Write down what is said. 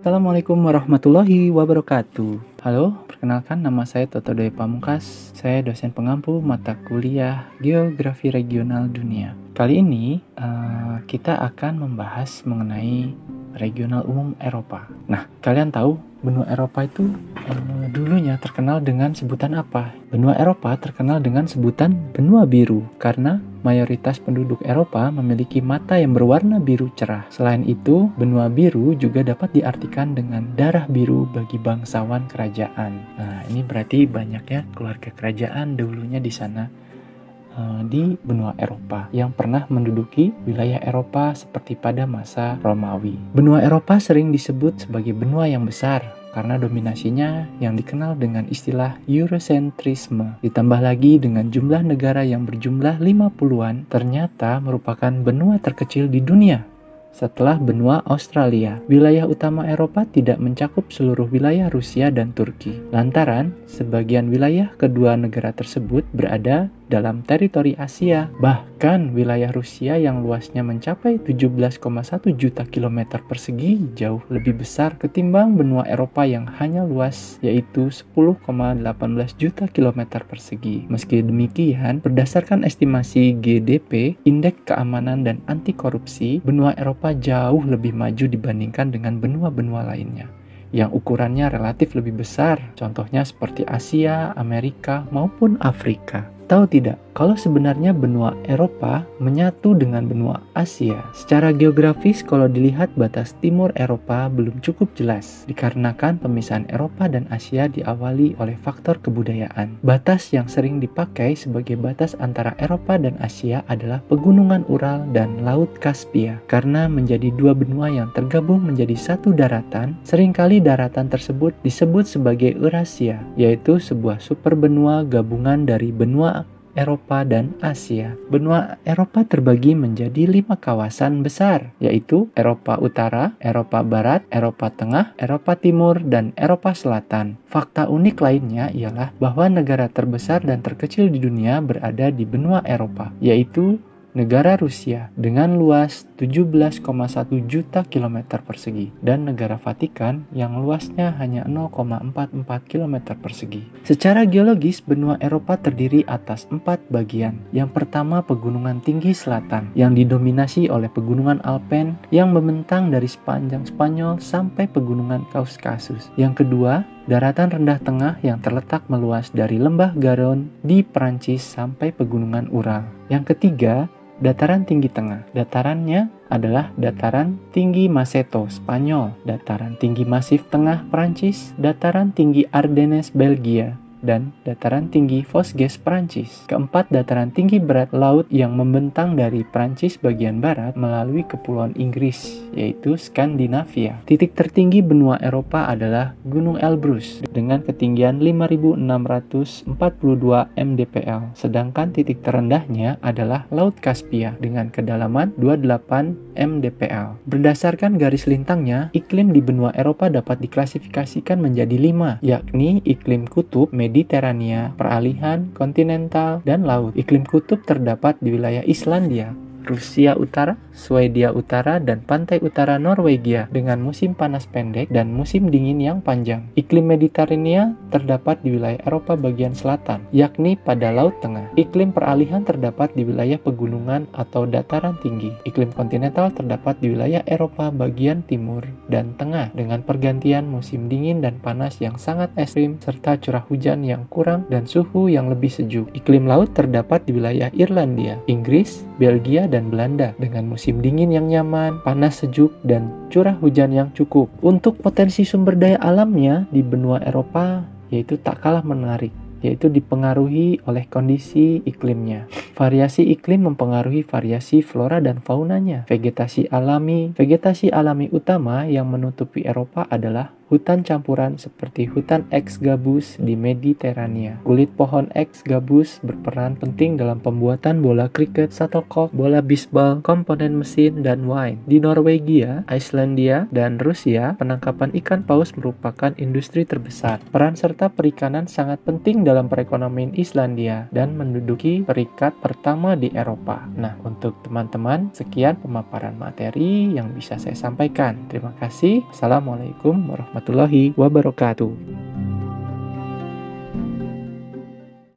Assalamualaikum warahmatullahi wabarakatuh. Halo, perkenalkan nama saya Toto Doi Pamungkas. Saya dosen pengampu mata kuliah Geografi Regional Dunia. Kali ini uh, kita akan membahas mengenai regional umum Eropa. Nah, kalian tahu benua Eropa itu uh, dulunya terkenal dengan sebutan apa? Benua Eropa terkenal dengan sebutan benua biru karena mayoritas penduduk Eropa memiliki mata yang berwarna biru cerah. Selain itu, benua biru juga dapat diartikan dengan darah biru bagi bangsawan kerajaan. Nah, ini berarti banyak ya keluarga kerajaan dulunya di sana eh, di benua Eropa yang pernah menduduki wilayah Eropa seperti pada masa Romawi. Benua Eropa sering disebut sebagai benua yang besar karena dominasinya yang dikenal dengan istilah Eurocentrisme. Ditambah lagi dengan jumlah negara yang berjumlah 50-an ternyata merupakan benua terkecil di dunia setelah benua Australia. Wilayah utama Eropa tidak mencakup seluruh wilayah Rusia dan Turki. Lantaran, sebagian wilayah kedua negara tersebut berada dalam teritori Asia. Bahkan wilayah Rusia yang luasnya mencapai 17,1 juta kilometer persegi jauh lebih besar ketimbang benua Eropa yang hanya luas yaitu 10,18 juta kilometer persegi. Meski demikian, berdasarkan estimasi GDP, Indeks Keamanan dan Anti Korupsi, benua Eropa jauh lebih maju dibandingkan dengan benua-benua lainnya yang ukurannya relatif lebih besar, contohnya seperti Asia, Amerika, maupun Afrika. Tahu tidak, kalau sebenarnya benua Eropa menyatu dengan benua Asia, secara geografis kalau dilihat batas timur Eropa belum cukup jelas, dikarenakan pemisahan Eropa dan Asia diawali oleh faktor kebudayaan. Batas yang sering dipakai sebagai batas antara Eropa dan Asia adalah pegunungan Ural dan Laut Kaspia. Karena menjadi dua benua yang tergabung menjadi satu daratan, sering kali daratan tersebut disebut sebagai Eurasia, yaitu sebuah superbenua gabungan dari benua Eropa dan Asia. Benua Eropa terbagi menjadi lima kawasan besar, yaitu Eropa Utara, Eropa Barat, Eropa Tengah, Eropa Timur, dan Eropa Selatan. Fakta unik lainnya ialah bahwa negara terbesar dan terkecil di dunia berada di benua Eropa, yaitu negara Rusia dengan luas 17,1 juta kilometer persegi dan negara Vatikan yang luasnya hanya 0,44 kilometer persegi. Secara geologis, benua Eropa terdiri atas empat bagian. Yang pertama pegunungan tinggi selatan yang didominasi oleh pegunungan Alpen yang membentang dari sepanjang Spanyol sampai pegunungan Kaukasus. Yang kedua, daratan rendah tengah yang terletak meluas dari lembah Garonne di Perancis sampai pegunungan Ural. Yang ketiga, Dataran tinggi tengah. Datarannya adalah dataran tinggi Maseto, Spanyol, dataran tinggi Masif Tengah, Prancis, dataran tinggi Ardennes, Belgia, dan dataran tinggi Vosges, Prancis. Keempat, dataran tinggi berat laut yang membentang dari Prancis bagian barat melalui Kepulauan Inggris, yaitu Skandinavia. Titik tertinggi benua Eropa adalah Gunung Elbrus dengan ketinggian 5.642 mdpl, sedangkan titik terendahnya adalah Laut Kaspia dengan kedalaman 28 mdpl. Berdasarkan garis lintangnya, iklim di benua Eropa dapat diklasifikasikan menjadi lima, yakni iklim kutub, Mediterania, peralihan, kontinental, dan laut. Iklim kutub terdapat di wilayah Islandia, Rusia Utara, Swedia Utara, dan pantai utara Norwegia dengan musim panas pendek dan musim dingin yang panjang. Iklim Mediterania terdapat di wilayah Eropa bagian selatan, yakni pada Laut Tengah. Iklim peralihan terdapat di wilayah pegunungan atau dataran tinggi. Iklim kontinental terdapat di wilayah Eropa bagian timur dan tengah dengan pergantian musim dingin dan panas yang sangat ekstrim serta curah hujan yang kurang dan suhu yang lebih sejuk. Iklim laut terdapat di wilayah Irlandia, Inggris, Belgia, dan Belanda dengan musim dingin yang nyaman, panas sejuk, dan curah hujan yang cukup. Untuk potensi sumber daya alamnya di benua Eropa yaitu tak kalah menarik yaitu dipengaruhi oleh kondisi iklimnya. Variasi iklim mempengaruhi variasi flora dan faunanya. Vegetasi alami, vegetasi alami utama yang menutupi Eropa adalah hutan campuran seperti hutan X gabus di Mediterania. Kulit pohon X gabus berperan penting dalam pembuatan bola kriket, shuttlecock, bola bisbal, komponen mesin, dan wine. Di Norwegia, Islandia, dan Rusia, penangkapan ikan paus merupakan industri terbesar. Peran serta perikanan sangat penting dalam perekonomian Islandia dan menduduki peringkat pertama di Eropa. Nah, untuk teman-teman, sekian pemaparan materi yang bisa saya sampaikan. Terima kasih. Assalamualaikum warahmatullahi wabarakatuh.